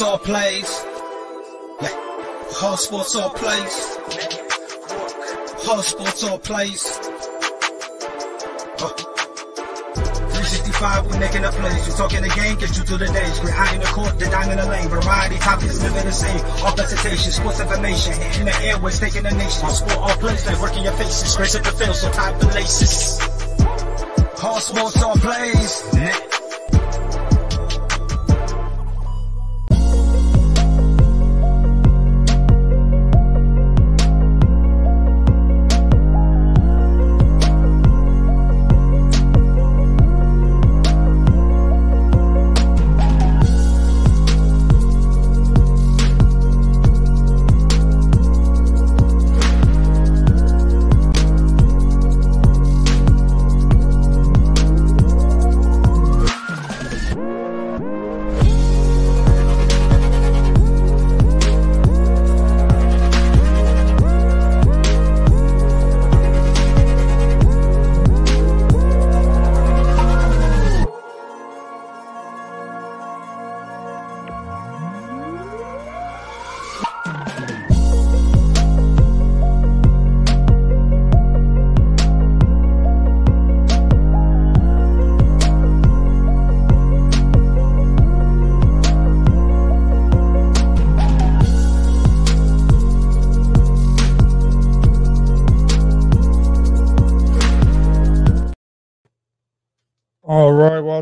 Sports all plays. Hard sports all plays. Hard sports all plays. Uh. 365, we making a place. You talking the game, get you to the days. We're high in the court, the dime in the lane. Variety topics living the same. All presentation, sports information. In the airways, taking the nation. All sport, all plays, they working your faces. Grace at the field, so tie the laces. Hard sports all plays.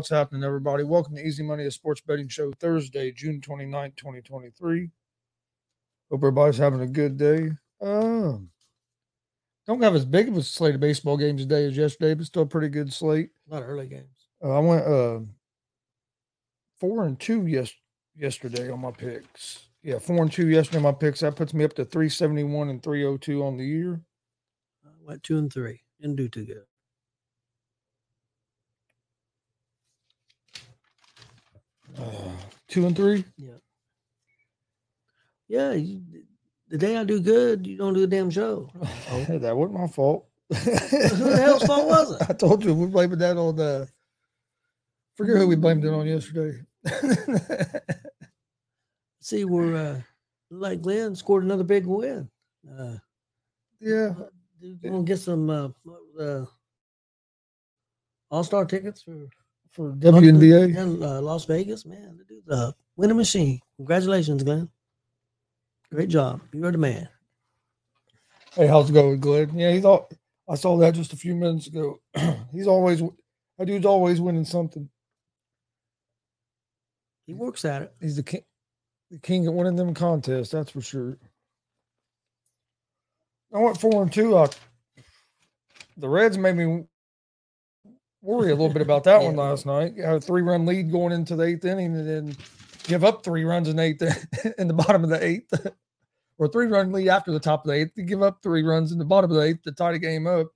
What's happening, everybody? Welcome to Easy Money, a sports betting show, Thursday, June 29th, 2023. Hope everybody's having a good day. Um, don't have as big of a slate of baseball games today as yesterday, but still a pretty good slate. A lot of early games. Uh, I went uh, four and two yes yesterday on my picks. Yeah, four and two yesterday on my picks. That puts me up to 371 and 302 on the year. I went two and three. Didn't do too good. Two and three. Yeah. Yeah. You, the day I do good, you don't do a damn show. that wasn't my fault. Who the hell's fault was it? I told you we blamed that on the. Forget who we blamed it on yesterday. See, we're uh, like Glenn scored another big win. Uh, yeah, you gonna get some uh, uh, All Star tickets for for WNBA. in uh, Las Vegas, man. The dude's a winning machine. Congratulations, Glenn. Great job. You're the man. Hey, how's it going, Glenn? Yeah, he thought I saw that just a few minutes ago. He's always that dude's always winning something. He works at it. He's the king, the king at winning them contests. That's for sure. I went four and two. I, the Reds made me worry a little bit about that Yeah. one last night. Had a three run lead going into the eighth inning and then give up three runs in the eighth in the bottom of the eighth. or three run lead after the top of the eighth. to give up three runs in the bottom of the eighth to tie the game up.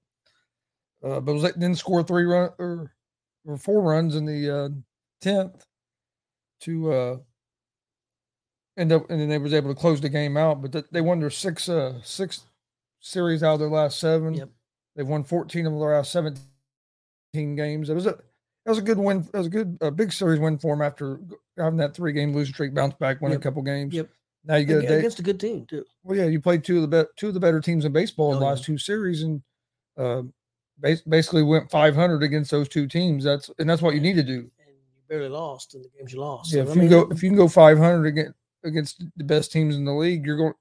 Uh, but was then score three run or, or four runs in the uh, tenth to uh, end up, and then they was able to close the game out. But th- they won their six uh, six series out of their last seven. Yep. They won fourteen of their last seventeen games. It was a it was a good win. It was a good a big series win for them after having that three game losing streak, bounce back, win Yep. a couple games. Yep. Now you get. Against a good team, too. Well, yeah, you played two of the be- two of the better teams in baseball in Oh, the yeah. last two series, and uh, bas- basically went 500 against those two teams. That's and that's what you need to do. And you barely lost in the games you lost. Yeah, So, if I you mean, go if you can go 500 against against the best teams in the league, you're going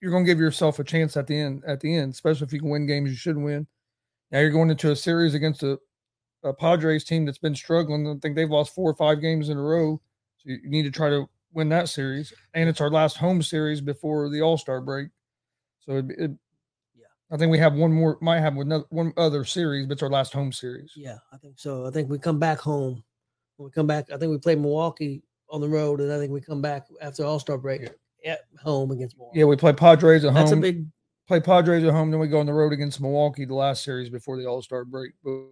you're going to give yourself a chance at the end at the end, especially if you can win games you should win. Now you're going into a series against a, a Padres team that's been struggling. I think they've lost four or five games in a row. So you need to try to win that series, and it's our last home series before the All Star break. So it, it, Yeah. I think we have one more, might have one, one other series, but it's our last home series. Yeah, I think so. I think we come back home. When we come back, I think we play Milwaukee on the road, and I think we come back after All Star break at home against Milwaukee. Yeah, we play Padres at that's home. That's a big. play Padres at home, then we go on the road against Milwaukee the last series before the All Star break. But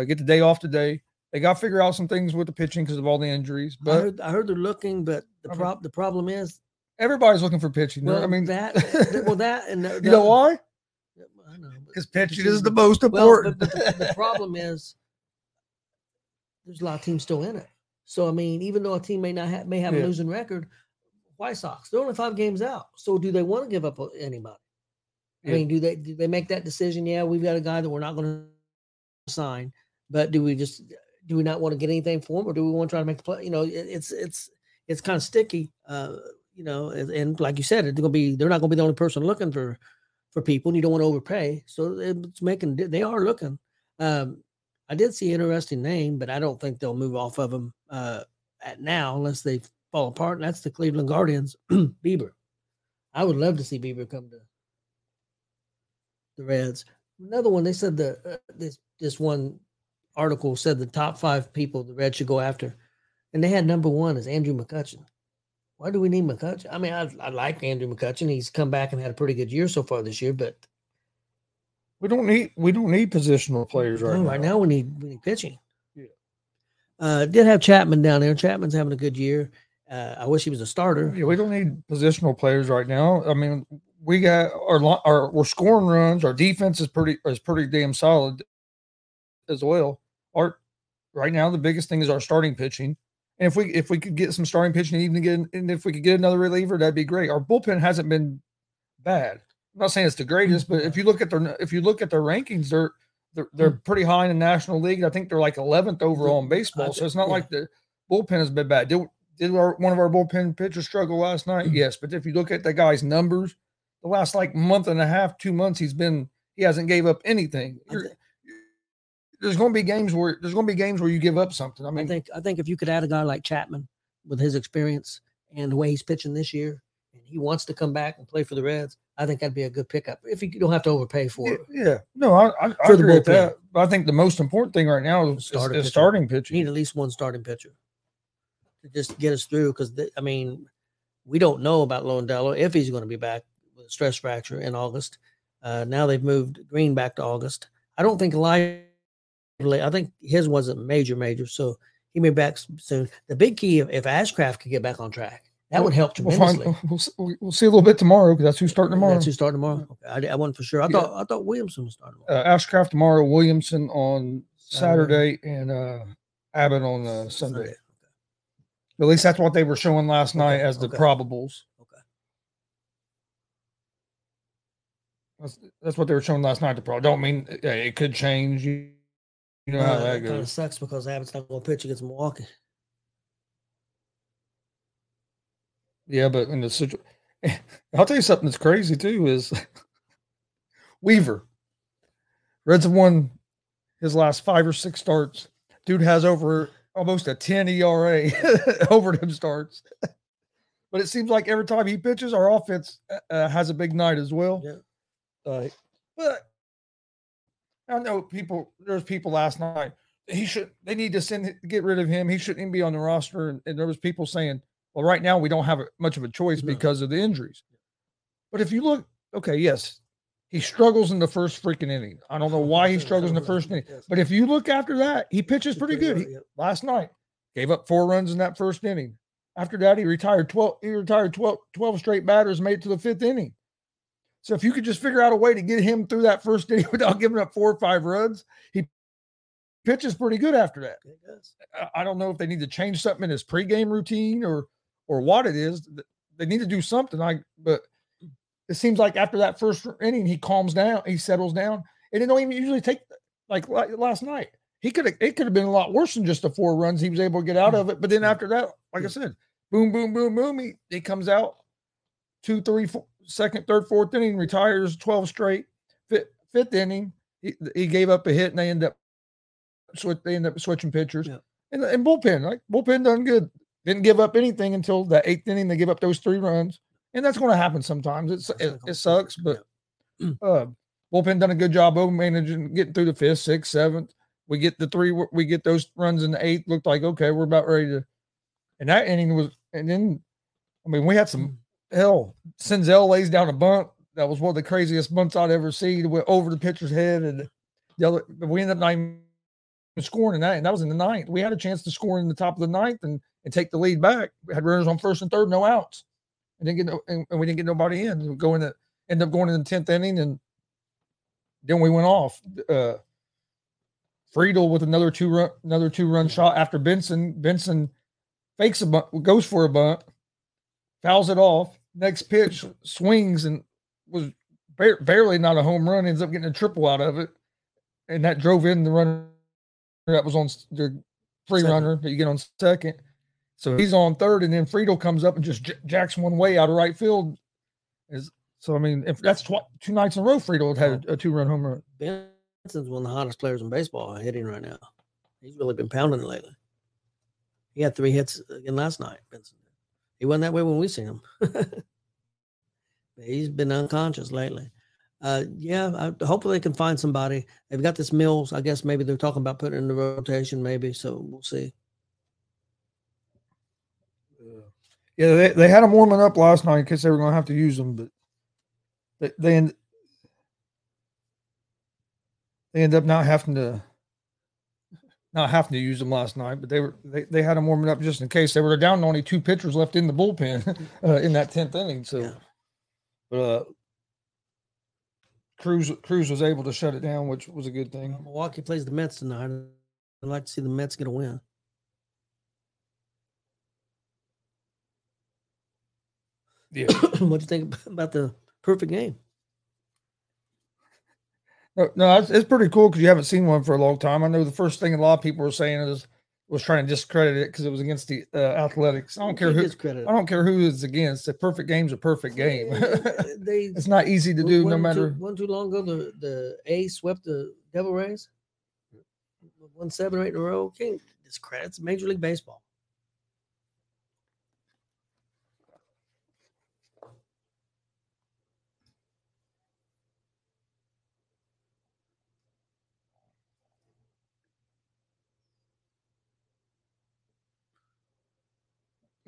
I get the day off today. They got to figure out some things with the pitching because of all the injuries. I But heard, I heard they're looking, but the Okay. prob the problem is, everybody's looking for pitching. well, I mean, that eh, well that and the, you know why? the- I know, Because pitching is the most well, important. but, but the, the problem is, there's a lot of teams still in it. So I mean, even though a team may not have may have Yeah. a losing record, White Sox they're only five games out. So do they want to give up on anybody? I Yeah. mean, do they do they make that decision? Yeah, we've got a guy that we're not going to sign, but do we just do we not want to get anything for him, or do we want to try to make the play? You know, it, it's it's it's kind of sticky. Uh, you know, and, and like you said, it's to be they're not to be the only person looking for for people, and you don't want to overpay. So it's making they are looking. Um, I did see an interesting name, but I don't think they'll move off of them uh, at now unless they fall apart. And that's the Cleveland Guardians, Bieber. I would love to see Bieber come to the Reds. Another one, they said the uh, this this one article said the top five people the Reds should go after, and they had number one is Andrew McCutchen. Why do we need McCutchen? I mean, I, I like Andrew McCutchen. He's come back and had a pretty good year so far this year, but We don't need we don't need positional players right no, now. right now we need we need pitching. Yeah. Uh, did have Chapman down there. Chapman's having a good year. Uh, I wish he was a starter. Yeah, we don't need positional players right now. I mean, we got our our we're scoring runs. Our defense is pretty is pretty damn solid as well. Our right now the biggest thing is our starting pitching. And if we if we could get some starting pitching, even get and if we could get another reliever, that'd be great. Our bullpen hasn't been bad. I'm not saying it's the greatest, but if you look at their if you look at their rankings, they're they're, they're pretty high in the National League. I think they're like 11th overall in baseball. So it's not yeah. like the bullpen has been bad. Did, did our, one of our bullpen pitchers struggle last night? Yes, but if you look at the guy's numbers, the last like month and a half, two months, he's been he hasn't gave up anything. You're- there's going to be games where there's going to be games where you give up something. I I mean, think I think if you could add a guy like Chapman with his experience and the way he's pitching this year, and he wants to come back and play for the Reds, I think that'd be a good pickup. If you don't have to overpay for it, yeah. no, I, I, I the agree with that. But I think the most important thing right now is, is, Starter is pitching. starting you pitching. need at least one starting pitcher to just get us through. Because I mean, we don't know about Lodolo if he's going to be back with a stress fracture in August. Uh, now they've moved Greene back to August. I don't think Lively. I think his wasn't major, major, so he may be back soon. The big key, if, if Ashcraft could get back on track, that would help We'll, tremendously. find, we'll, s- we'll we'll see a little bit tomorrow because that's who's starting tomorrow. That's who starting tomorrow. Okay. I, I wasn't for sure. I Yeah. thought I thought Williamson was starting tomorrow. uh, Ashcraft tomorrow, Williamson on Saturday. Saturday, and uh, Abbott on uh, Sunday. Sunday. At least that's what they were showing last night as the okay. probables. Okay. That's, that's what they were showing last night. The pro don't mean it could change. You, you know how Uh, that kind of sucks because Abbott's not going to pitch against Milwaukee. Yeah, but in the situation, I'll tell you something that's crazy too is Weaver. Reds have won his last five or six starts. Dude has over almost a 10 ERA over them starts. but it seems like every time he pitches, our offense uh, uh, has a big night as well. Yeah. Uh, but I know people. There's people last night. He should. They need to send get rid of him. He shouldn't even be on the roster. And, and there was people saying, "Well, right now we don't have much of a choice No. because of the injuries." But if you look, okay, yes, he struggles in the first freaking inning. I don't know why he struggles in the first inning. But if you look after that, he pitches pretty good, He- Last night, gave up four runs in that first inning. After that, he retired 12, he retired 12, 12 straight batters, made it to the fifth inning. So if you could just figure out a way to get him through that first inning without giving up four or five runs, he pitches pretty good after that. I- I don't know if they need to change something in his pregame routine or or what it is. They need to do something. I but it seems like after that first inning, he calms down, he settles down, and it don't even usually take like last night. He could have it could have been a lot worse than just the four runs he was able to get out hmm. of it. But then hmm. after that, like I hmm. said, boom, boom, boom, boom, he, he comes out two, three, four, second, third, fourth inning, retires 12 straight. Fifth, fifth inning, he, he gave up a hit and they end up switch they end up switching pitchers. Yeah. And, and bullpen, like bullpen done good. Didn't give up anything until the eighth inning. They give up those three runs. And that's going to happen sometimes. It's, it, it sucks, but uh, bullpen done a good job of managing getting through the fifth, sixth, seventh. We get the three, we get those runs in the eighth. Looked like okay, we're about ready to. And that inning was, and then, I mean, we had some hell. Senzel lays down a bunt. That was one of the craziest bunts I'd ever seen. Went over the pitcher's head, and the other. We ended up not even scoring in that, and that was in the ninth. We had a chance to score in the top of the ninth and and take the lead back. We had runners on first and third, no outs, and didn't get no, and, we didn't get nobody in. We the end up going in the tenth inning, and then we went off. Uh, Friedl with another two run, another two run shot after Benson. Benson fakes a bunt, goes for a bunt, fouls it off. Next pitch swings and was bar- barely not a home run. Ends up getting a triple out of it, and that drove in the runner that was on the free Second. runner that you get on second. So he's on third, and then Friedl comes up and just j- jacks one way out of right field. Is so I mean, if that's tw- two nights in a row, Friedl had a, a two run home run. Benson's one of the hottest players in baseball hitting right now. He's really been pounding it lately. He had three hits again last night. Benson. He wasn't that way when we seen him. He's been unconscious lately. Uh, yeah, I, hopefully they can find somebody. They've got this Mills. I guess maybe they're talking about putting in the rotation. Maybe so. We'll see. Yeah, they, they had them warming up last night in case they were going to have to use them, but they they end, they end up not having to not having to use them last night. But they were they, they had them warming up just in case they were down to only two pitchers left in the bullpen uh, in that tenth inning. So, Yeah. but uh, Cruz Cruz was able to shut it down, which was a good thing. Milwaukee plays the Mets tonight. I'd like to see the Mets get a win. Yeah. what do you think about the perfect game? No, no, it's, it's pretty cool because you haven't seen one for a long time. I know the first thing a lot of people were saying is was trying to discredit it because it was against the uh, Athletics. I don't care who. I don't care who it's against. The perfect game's a perfect game. they it's not easy to do, no matter. Wasn't too long ago, the the A's swept the Devil Rays. One seven or eight in a row. Can't discredit it's Major League Baseball.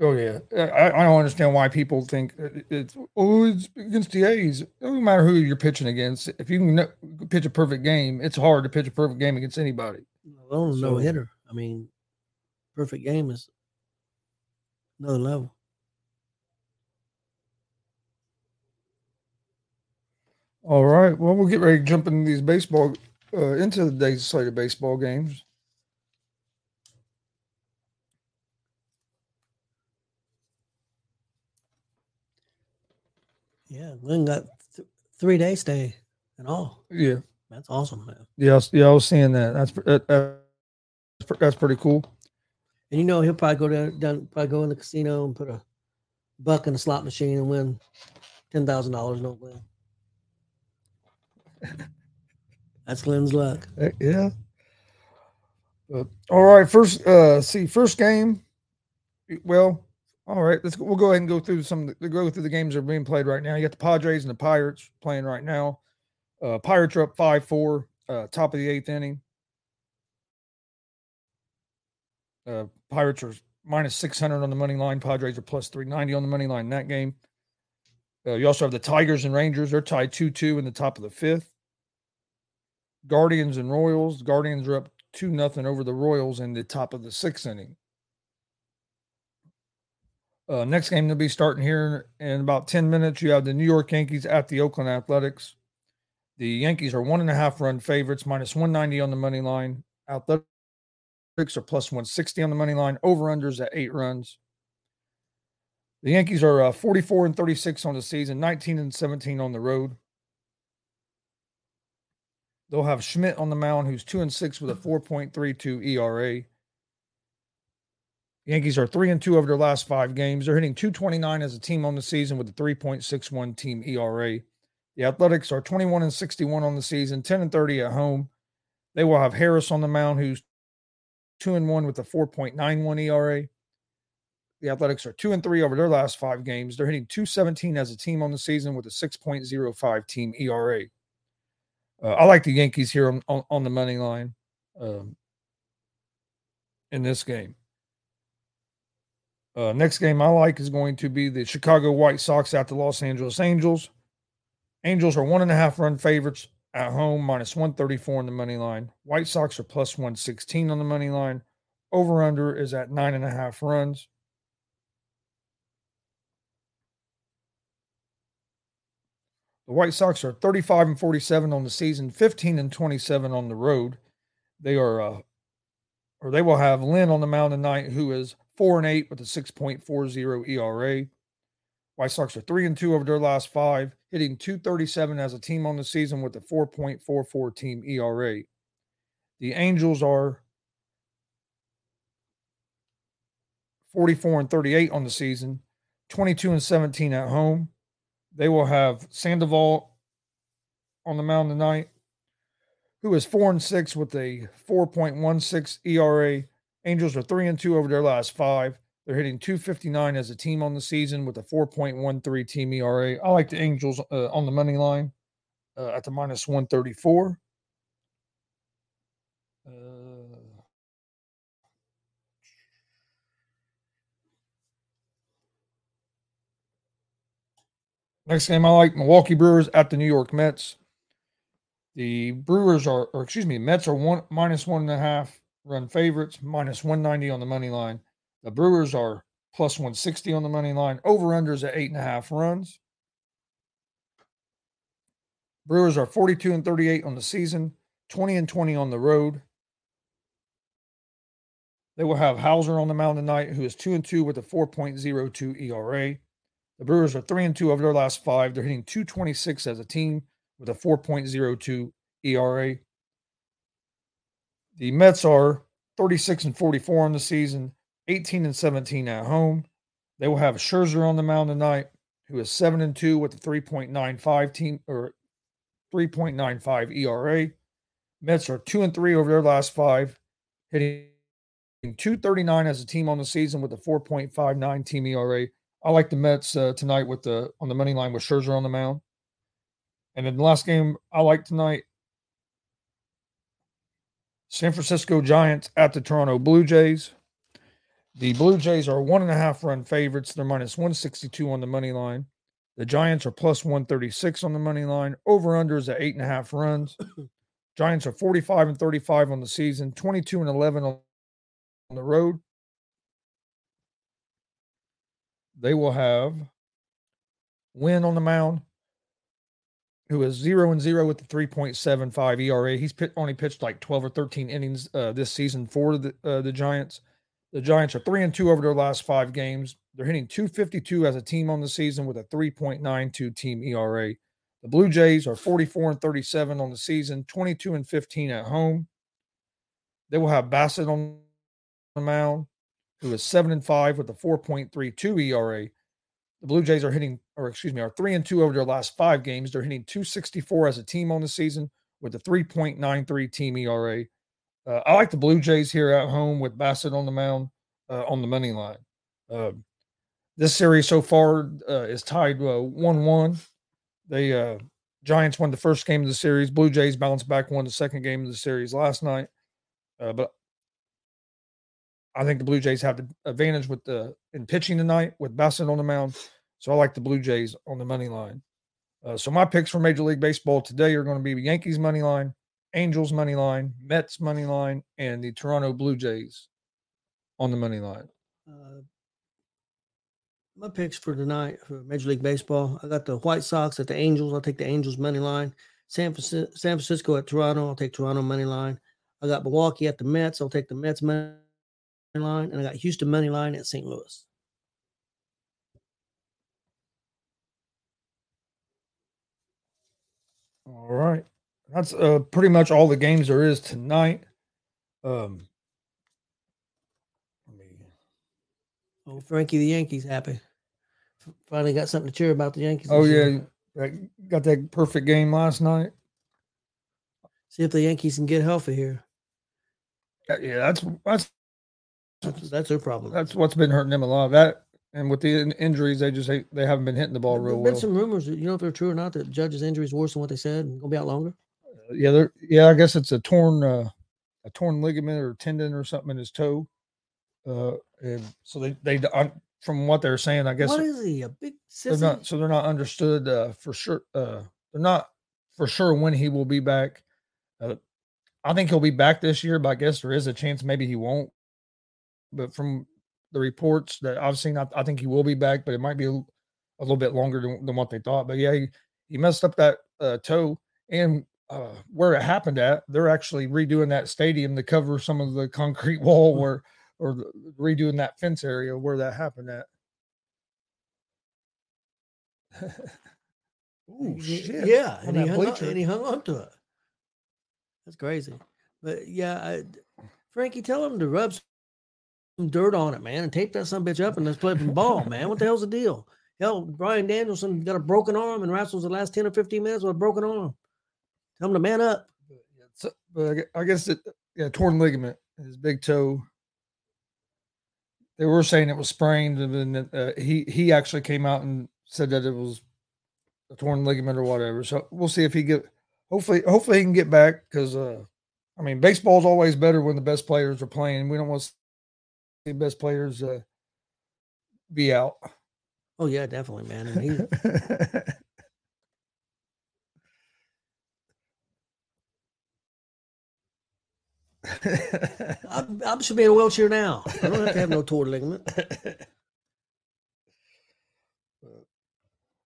Oh yeah, I, I don't understand why people think it's oh it's against the A's. It doesn't matter who you're pitching against. If you can pitch a perfect game, it's hard to pitch a perfect game against anybody. Alone no hitter. I mean, perfect game is another level. All right. Well, we'll get ready to jump into these baseball uh, into the day's slate of baseball games. Yeah, Glenn got th- three day stay and all. Yeah. That's awesome, man. Yeah, I was- yeah, I was seeing that. That's that, that- that's that's pretty cool. And you know he'll probably go down, down probably go in the casino and put a buck in a slot machine and win ten thousand dollars. No Glenn. That's Glenn's luck. Uh, Yeah. But, all right, first uh see first game. Well, all right, let's we'll go ahead and go through some the go through the games that are being played right now. You got the Padres and the Pirates playing right now. Uh Pirates are up 5-4, uh top of the 8th inning. Uh Pirates are minus 600 on the money line, Padres are plus 390 on the money line in that game. Uh, you also have the Tigers and Rangers, they're tied 2-2 in the top of the 5th. Guardians and Royals. Guardians are up two nothing over the Royals in the top of the sixth inning. Uh, next game to be starting here in about ten minutes. You have the New York Yankees at the Oakland Athletics. The Yankees are one and a half run favorites, minus one ninety on the money line. Athletics are plus one sixty on the money line. Over unders at eight runs. The Yankees are uh, forty four and thirty six on the season, nineteen and seventeen on the road. They'll have Schmidt on the mound, who's two and six with a 4.32 ERA. Yankees are three and two over their last five games. They're hitting 229 as a team on the season with a 3.61 team ERA. The Athletics are 21 and 61 on the season, 10 and 30 at home. They will have Harris on the mound, who's two and one with a 4.91 ERA. The Athletics are two and three over their last five games. They're hitting 217 as a team on the season with a 6.05 team ERA. Uh, I like the Yankees here on, on, on the money line um, in this game. Uh, next game I like is going to be the Chicago White Sox at the Los Angeles Angels. Angels are one and a half run favorites at home, minus 134 on the money line. White Sox are plus 116 on the money line. Over under is at nine and a half runs. The White Sox are 35 and 47 on the season, 15 and 27 on the road. They are, uh, or they will have Lynn on the mound tonight, who is four and eight with a 6.40 ERA. White Sox are three and two over their last five, hitting 237 as a team on the season with a 4.44 team ERA. The Angels are 44 and 38 on the season, 22 and 17 at home. They will have Sandoval on the mound tonight, who is four and six with a 4.16 ERA. Angels are three and two over their last five. They're hitting 259 as a team on the season with a 4.13 team ERA. I like the Angels uh, on the money line uh, at the minus 134. Uh, next game, I like Milwaukee Brewers at the New York Mets. The Brewers are, or excuse me, Mets are one minus one and a half run favorites, minus 190 on the money line. The Brewers are plus 160 on the money line. Over unders at eight and a half runs. Brewers are 42 and 38 on the season, 20 and 20 on the road. They will have Houser on the mound tonight, who is 2 and 2 with a 4.02 ERA. The Brewers are 3 and 2 over their last five. They're hitting 226 as a team with a 4.02 ERA. The Mets are 36 and 44 on the season, 18 and 17 at home. They will have Scherzer on the mound tonight, who is 7 and 2 with a 3.95 team or 3.95 ERA. Mets are 2 and 3 over their last 5, hitting 239 as a team on the season with a 4.59 team ERA. I like the Mets uh, tonight with the on the money line with Scherzer on the mound. And then the last game I like tonight, San Francisco Giants at the Toronto Blue Jays. The Blue Jays are one and a half run favorites. They're minus 162 on the money line. The Giants are plus 136 on the money line. Over unders at eight and a half runs. Giants are 45 and 35 on the season, 22 and 11 on the road. They will have Winn on the mound, who is zero and zero with the 3.75 ERA. He's pit, only pitched like 12 or 13 innings uh, this season for the uh, the Giants. The Giants are three and two over their last five games. They're hitting 252 as a team on the season with a 3.92 team ERA. The Blue Jays are 44 and 37 on the season, 22 and 15 at home. They will have Bassitt on the mound, who is seven and five with a 4.32 ERA. The Blue Jays are hitting, or excuse me, are three and two over their last five games. They're hitting 264 as a team on the season with a 3.93 team ERA. Uh, I like the Blue Jays here at home with Bassitt on the mound uh, on the money line. Uh, this series so far uh, is tied uh, one-one. They uh, Giants won the first game of the series. Blue Jays bounced back, won the second game of the series last night. but I think the Blue Jays have the advantage with the in pitching tonight with Bassitt on the mound. So I like the Blue Jays on the money line. so my picks for Major League Baseball today are going to be Yankees money line, Angels money line, Mets money line, and the Toronto Blue Jays on the money line. Uh, my picks for tonight for Major League Baseball, I got the White Sox at the Angels. I'll take the Angels money line. San San Francisco at Toronto. I'll take Toronto money line. I got Milwaukee at the Mets. I'll take the Mets money line, and I got Houston money line at St. Louis. All right that's uh, pretty much all the games there is tonight. Um, me... Oh, Frankie, the Yankees happy. Finally got something to cheer about the Yankees. Oh yeah, got that perfect game last night. See if the Yankees can get healthy here. Yeah, that's that's that's, that's their problem. That's what's been hurting them a lot. That and with the injuries, they just they haven't been hitting the ball real There's well. Been some rumors, you know, if they're true or not, that Judge's injury is worse than what they said and gonna be out longer yeah, there. Yeah, I guess it's a torn uh, a torn ligament or tendon or something in his toe. Uh, and so they they from what they're saying, I guess what is he a big They're not so they're not understood uh, for sure. Uh, they're not for sure when he will be back. Uh, I think he'll be back this year, but I guess there is a chance maybe he won't. But from the reports that I've seen, I, I think he will be back, but it might be a, a little bit longer than, than, what they thought. But yeah, he, he messed up that uh, toe, and uh, where it happened at, they're actually redoing that stadium to cover some of the concrete wall where or the, redoing that fence area where that happened at. oh shit. Yeah, and he, hung on, and he hung on to it. That's crazy. But yeah, I, Frankie, tell him to rub some dirt on it, man, and tape that some bitch up and let's play some ball, man. What the hell's the deal? Hell, Bryan Danielson got a broken arm and wrestles the last 10 or 15 minutes with a broken arm. Tell him to man up. So, but I guess it, yeah, torn ligament his big toe. They were saying it was sprained, and then uh, he he actually came out and said that it was a torn ligament or whatever. So we'll see if he get. Hopefully, hopefully he can get back because uh, I mean, baseball's always better when the best players are playing. We don't want to the best players uh, be out. Oh, yeah, definitely, man. And he, I, I should be in a wheelchair now. I don't have to have no torn ligament.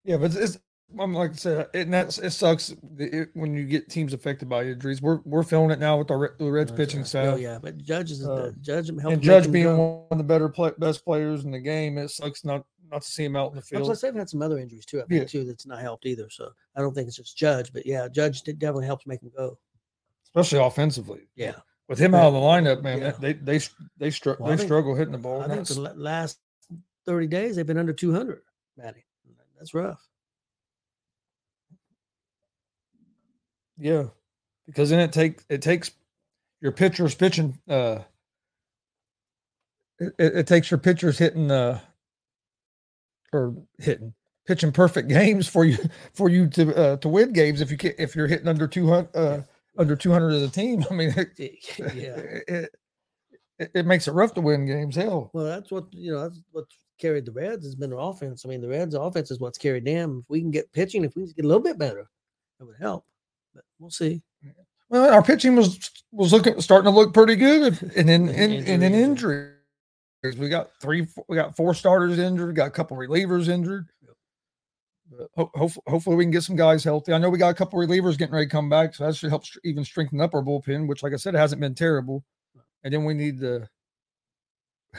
Yeah, but it's, I'm like I said, and that's it sucks it, when you get teams affected by injuries. We're we're feeling it now with our the Reds pitching right. staff. Oh, yeah, but Judge is Uh, the Judge helped and Judge being go. one of the better play, best players in the game. It sucks not not to see him out in the field. Plus, they've had some other injuries too. I Yeah. too that's not helped either. So I don't think it's just Judge, but yeah, Judge did definitely helps make him go. especially offensively. Yeah, With him out of the lineup, man, Yeah. they they they, str- Well, they think- struggle hitting the ball. I think the last thirty days they've been under two hundred, Matty. That's rough. Yeah, because then it takes it takes your pitchers pitching. Uh, it, it it takes your pitchers hitting uh or hitting pitching perfect games for you for you to uh, to win games if you can if you're hitting under 200 uh, under 200 as a team i mean it, yeah. it, it, it makes it rough to win games hell Well, that's what you know. That's what carried the Reds has been their offense. I mean, the Reds' offense is what's carried them. If we can get pitching, if we can get a little bit better, that would help. But we'll see. well our pitching was was looking starting to look pretty good and then And and, and then injuries. we got three we got four starters injured got a couple relievers injured but ho- hope- hopefully we can get some guys healthy. I know we got a couple relievers getting ready to come back, so that should help str- even strengthen up our bullpen, which, like I said, hasn't been terrible. And then we need the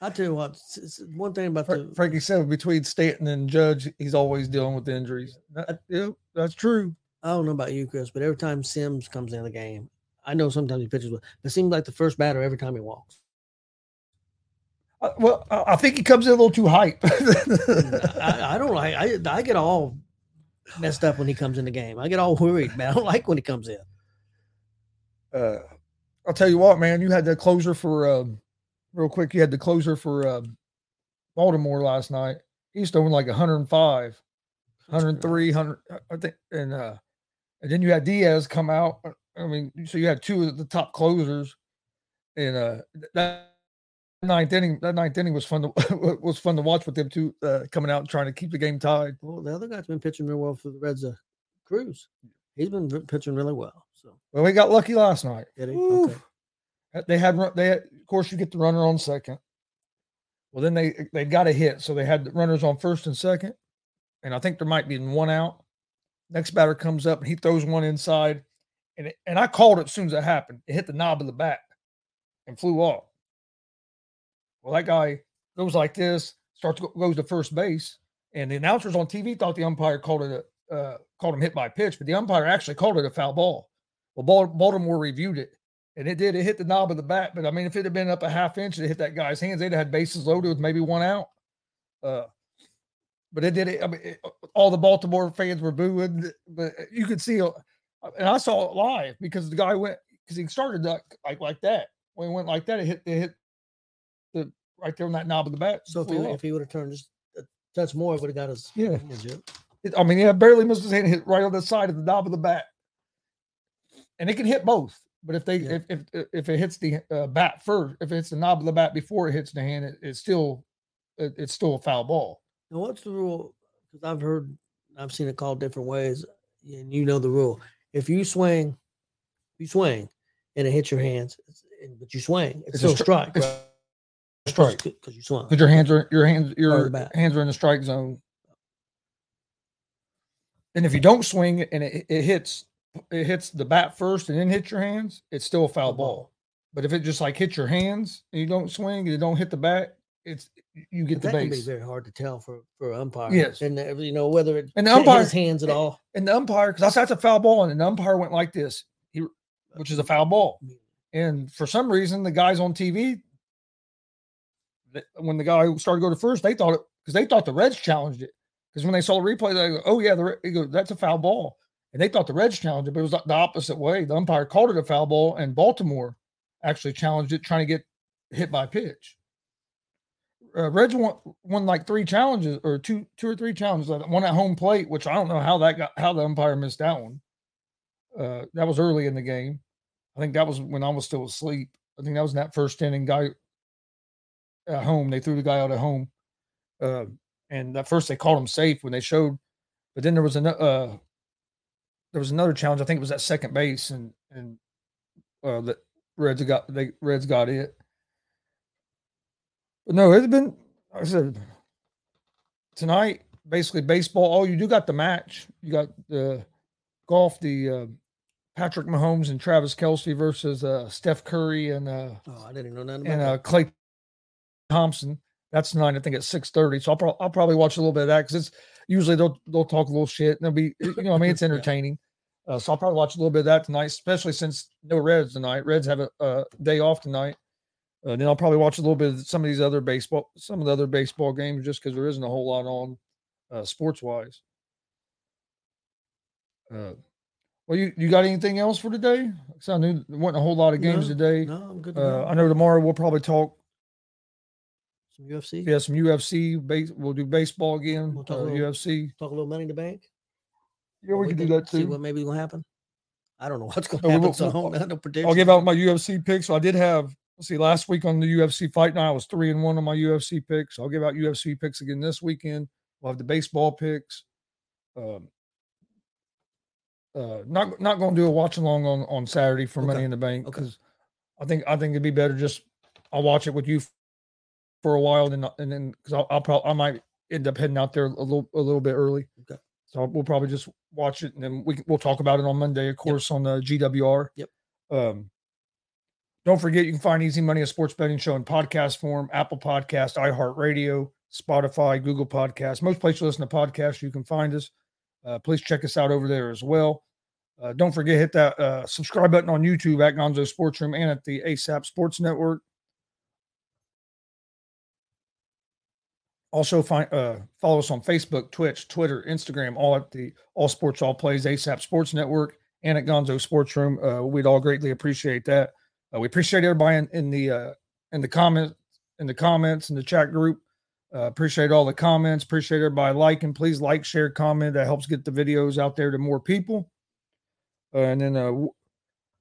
I tell you what, s- s- one thing about Fra- the Frankie said between Stanton and Judge, he's always dealing with injuries. That, yeah, that's true. I don't know about you, Chris, but every time Sims comes in the game, I know sometimes he pitches, well, but it seems like the first batter every time he walks. Uh, well, I think he comes in a little too hype. I, I don't like. I I get all messed up when he comes in the game. I get all worried, man. I don't like when he comes in. uh, I'll tell you what, man, you had the closer for um, real quick. You had the closer for um, Baltimore last night. He's throwing like 105, 103, 100, I think. And uh, and then you had Diaz come out. uh, I mean, so you had two of the top closers, and uh, that ninth inning, that ninth inning was fun to was fun to watch with them two uh, coming out and trying to keep the game tied. Well, the other guy's been pitching real well for the Reds. Uh, Cruz, he's been pitching really well. So Well, we got lucky last night. Okay. Uh, They had they had, of course you get the runner on second. Well, then they they got a hit, so they had the runners on first and second, and I think there might be one out. Next batter comes up and he throws one inside, and it, and I called it as soon as it happened. It hit the knob of the bat and flew off. Well, that guy goes like this, starts goes to first base, and the announcers on TV thought the umpire called it a uh, called him hit by pitch, but the umpire actually called it a foul ball. Well, Baltimore reviewed it, and it did. It hit the knob of the bat, but I mean, if it had been up a half inch, it hit that guy's hands. They'd have had bases loaded with maybe one out. Uh, but it did it. I mean, it, all the Baltimore fans were booing, but you could see, uh, and I saw it live because the guy went because he started like, like like that. When he went like that, it hit it hit the right there on that knob of the bat. So if he, if he would have turned just a touch more, it would have got his Yeah. It- I mean, yeah, barely missed his hand, hit right on the side of the knob of the bat, and it can hit both. But if they Yeah. if if if it hits the uh, bat first, if it's the knob of the bat before it hits the hand, it, it's still it, it's still a foul ball. Now, what's the rule? Because I've heard, I've seen it called different ways, and you know the rule. If you swing, you swing, and it hits your hands, but you swing, it's, It's still a stri- strike, it's right? Strike because you swung. because your hands are your hands your hands are in the strike zone. And if you don't swing and it, it hits it hits the bat first and then hits your hands, it's still a foul Foul ball. But if it just like hits your hands and you don't swing, you don't hit the bat, it's you get the that can be base. very hard to tell for for umpire. Yes. and you know whether it And the umpire's hands at all. And the umpire, because that's a foul ball, and the umpire went like this, he, which is a foul ball. Mm. And for some reason, the guys on TV, when the guy started to go to first, they thought it because they thought the Reds challenged it. Because when they saw the replay, they go, "Oh yeah, the Re-" he goes, that's a foul ball," and they thought the Reds challenged it, but it was the opposite way. The umpire called it a foul ball, and Baltimore actually challenged it, trying to get hit by pitch. Uh, Reds won, won like three challenges or two, two or three challenges. One at home plate, which I don't know how that got, how the umpire missed that one. Uh, that was early in the game. I think that was when I was still asleep. I think that was in that first inning. Guy at home, they threw the guy out at home, uh, and at first they called him safe when they showed, but then there was another uh, there was another challenge. I think it was at second base, and and uh, the Reds got they Reds got it. But no, it's been I said tonight. Basically, baseball. Oh, you do got the match. You got the golf. The uh, Patrick Mahomes and Travis Kelce versus uh, Steph Curry and uh, Oh, I didn't know nothing and uh, Klay Thompson. That's nine. I think at six thirty. So I'll, pro- I'll probably watch a little bit of that because it's usually they'll they'll talk a little shit and they'll be you know I mean it's Yeah. entertaining. Uh, so I'll probably watch a little bit of that tonight, especially since no Reds tonight. Reds have a, a day off tonight. Uh, then I'll probably watch a little bit of some of these other baseball, some of the other baseball games, just because there isn't a whole lot on uh, sports wise. Uh, well, you you got anything else for today? 'Cause I knew there wasn't a whole lot of games No, today. No, I'm good. To Uh. I know tomorrow we'll probably talk. Some UFC. Yeah, some UFC. Base, we'll do baseball again. We'll talk uh, a little- UFC. Talk a little money in the bank. Yeah, What we can do that See too. what maybe gonna happen. I don't know what's gonna Oh, we happen, will- so I we'll- don't have no prediction. I'll give out my UFC picks. So I did have. Let's see, last week on the UFC fight night, I was three and one on my UFC picks. I'll give out UFC picks again this weekend. We'll have the baseball picks. Um, uh, not not going to do a watch along on on Saturday for Money in the Bank Okay. because I think I think it'd be better just I'll watch it with you for a while, then and then because I'll, I'll probably I might end up heading out there a little a little bit early. Okay. So we'll probably just watch it and then we we'll talk about it on Monday, of course, on the GWR. Yep. Um, don't forget you can find Easy Money a sports betting show in podcast form, Apple Podcast, iHeartRadio, Spotify, Google Podcast, most places you listen to podcasts. You can find us. Uh, please check us out over there as well. Uh, don't forget hit that uh, subscribe button on YouTube at Gonzo Sports Room and at the ASAP Sports Network. Also, find uh, follow us on Facebook, Twitch, Twitter, Instagram, all at the All Sports All Plays ASAP Sports Network and at Gonzo Sports Room. Uh, we'd all greatly appreciate that. Uh, we appreciate everybody in, in the uh, in the comments in the comments in the chat group. Uh, appreciate all the comments. Appreciate everybody liking. Please like, share, comment. That helps get the videos out there to more people. Uh, and then uh,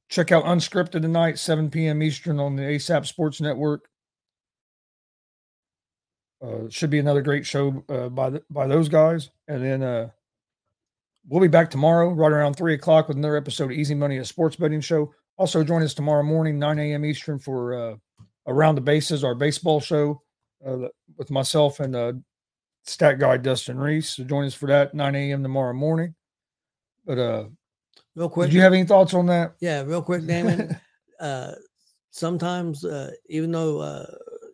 check out Unscripted tonight, 7 p.m. Eastern on the ASAP Sports Network. Uh, should be another great show uh, by the, by those guys. And then uh, we'll be back tomorrow, right around three o'clock, with another episode of Easy Money, a sports betting show. Also, join us tomorrow morning, 9 a.m. Eastern, for uh, Around the Bases, our baseball show uh, with myself and uh, stat guy Dustin Reese. So join us for that 9 a.m. tomorrow morning. But uh, real quick. did you have any thoughts on that? Yeah, real quick, Damon. uh, sometimes, uh, even though uh,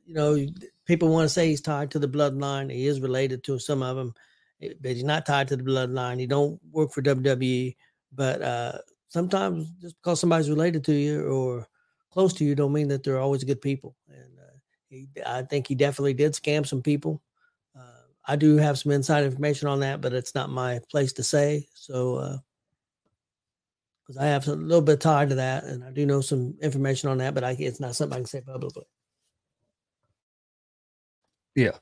you know people want to say he's tied to the bloodline, he is related to some of them, but he's not tied to the bloodline. He don't work for WWE, but uh, sometimes just because somebody's related to you or close to you, don't mean that they're always good people. And uh, he, I think he definitely did scam some people. Uh, I do have some inside information on that, but it's not my place to say. So. Uh, because I have a little bit tied to that, and I do know some information on that, but I, it's not something I can say publicly. Yeah.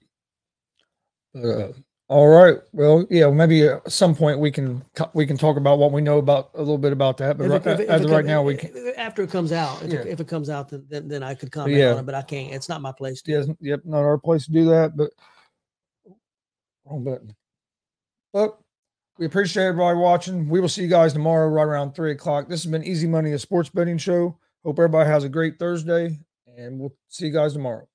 Uh, all right. Well, yeah. Maybe at some point we can we can talk about what we know about a little bit about that. But right, it- it- uh, if as of right now, we can. after it comes out. If, Yeah. it, if it comes out, then, then I could comment yeah. on it, but I can't. It's not my place. To. Yes, yep, not our place to do that, but wrong button. But we appreciate everybody watching. We will see you guys tomorrow right around three o'clock. This has been Easy Money, a sports betting show. Hope everybody has a great Thursday, and we'll see you guys tomorrow.